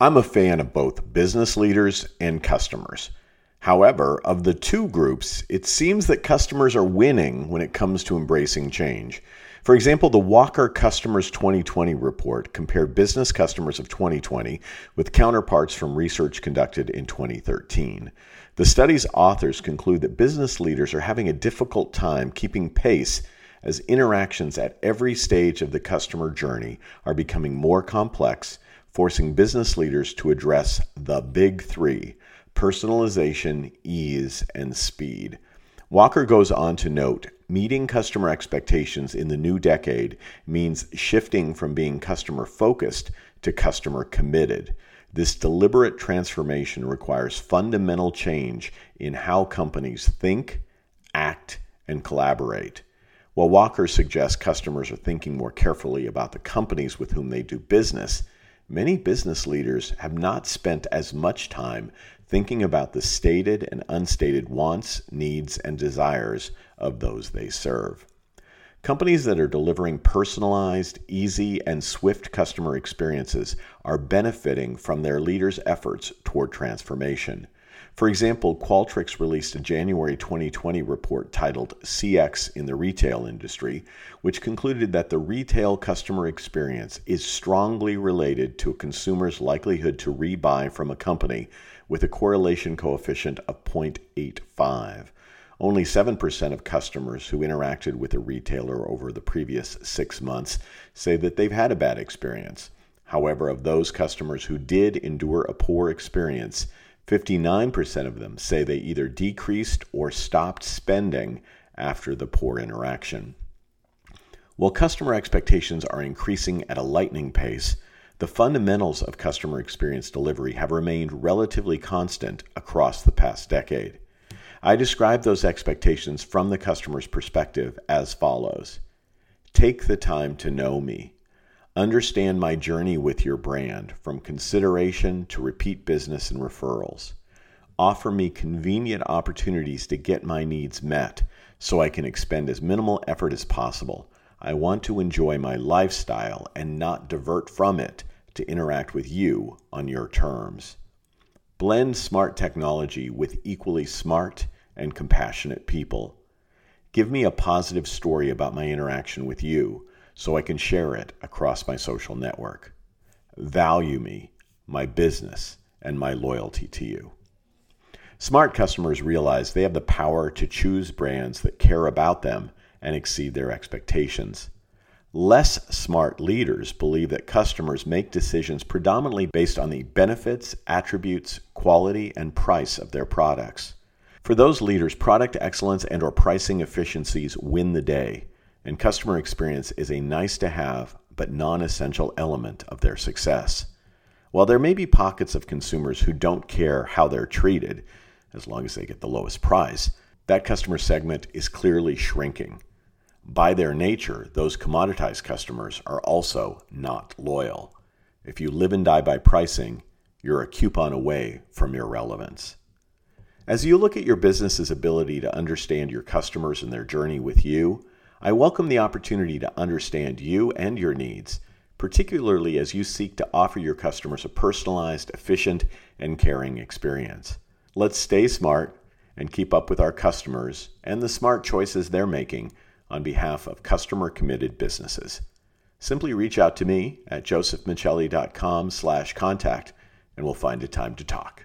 I'm a fan of both business leaders and customers. However, of the two groups, it seems that customers are winning when it comes to embracing change. For example, the Walker Customers 2020 report compared business customers of 2020 with counterparts from research conducted in 2013. The study's authors conclude that business leaders are having a difficult time keeping pace as interactions at every stage of the customer journey are becoming more complex forcing business leaders to address the big three personalization, ease, and speed. Walker goes on to note meeting customer expectations in the new decade means shifting from being customer focused to customer committed. This deliberate transformation requires fundamental change in how companies think, act, and collaborate. While Walker suggests customers are thinking more carefully about the companies with whom they do business, Many business leaders have not spent as much time thinking about the stated and unstated wants, needs, and desires of those they serve. Companies that are delivering personalized, easy, and swift customer experiences are benefiting from their leaders' efforts toward transformation. For example, Qualtrics released a January 2020 report titled CX in the Retail Industry, which concluded that the retail customer experience is strongly related to a consumer's likelihood to rebuy from a company with a correlation coefficient of 0.85. Only 7% of customers who interacted with a retailer over the previous six months say that they've had a bad experience. However, of those customers who did endure a poor experience, 59% of them say they either decreased or stopped spending after the poor interaction. While customer expectations are increasing at a lightning pace, the fundamentals of customer experience delivery have remained relatively constant across the past decade. I describe those expectations from the customer's perspective as follows Take the time to know me. Understand my journey with your brand from consideration to repeat business and referrals. Offer me convenient opportunities to get my needs met so I can expend as minimal effort as possible. I want to enjoy my lifestyle and not divert from it to interact with you on your terms. Blend smart technology with equally smart and compassionate people. Give me a positive story about my interaction with you so I can share it across my social network. Value me, my business, and my loyalty to you. Smart customers realize they have the power to choose brands that care about them and exceed their expectations. Less smart leaders believe that customers make decisions predominantly based on the benefits, attributes, quality, and price of their products. For those leaders, product excellence and or pricing efficiencies win the day and customer experience is a nice to have but non essential element of their success. While there may be pockets of consumers who don't care how they're treated, as long as they get the lowest price, that customer segment is clearly shrinking. By their nature, those commoditized customers are also not loyal. If you live and die by pricing, you're a coupon away from your relevance. As you look at your business's ability to understand your customers and their journey with you, I welcome the opportunity to understand you and your needs, particularly as you seek to offer your customers a personalized, efficient, and caring experience. Let's stay smart and keep up with our customers and the smart choices they're making on behalf of customer committed businesses. Simply reach out to me at josephmichelli.com slash contact and we'll find a time to talk.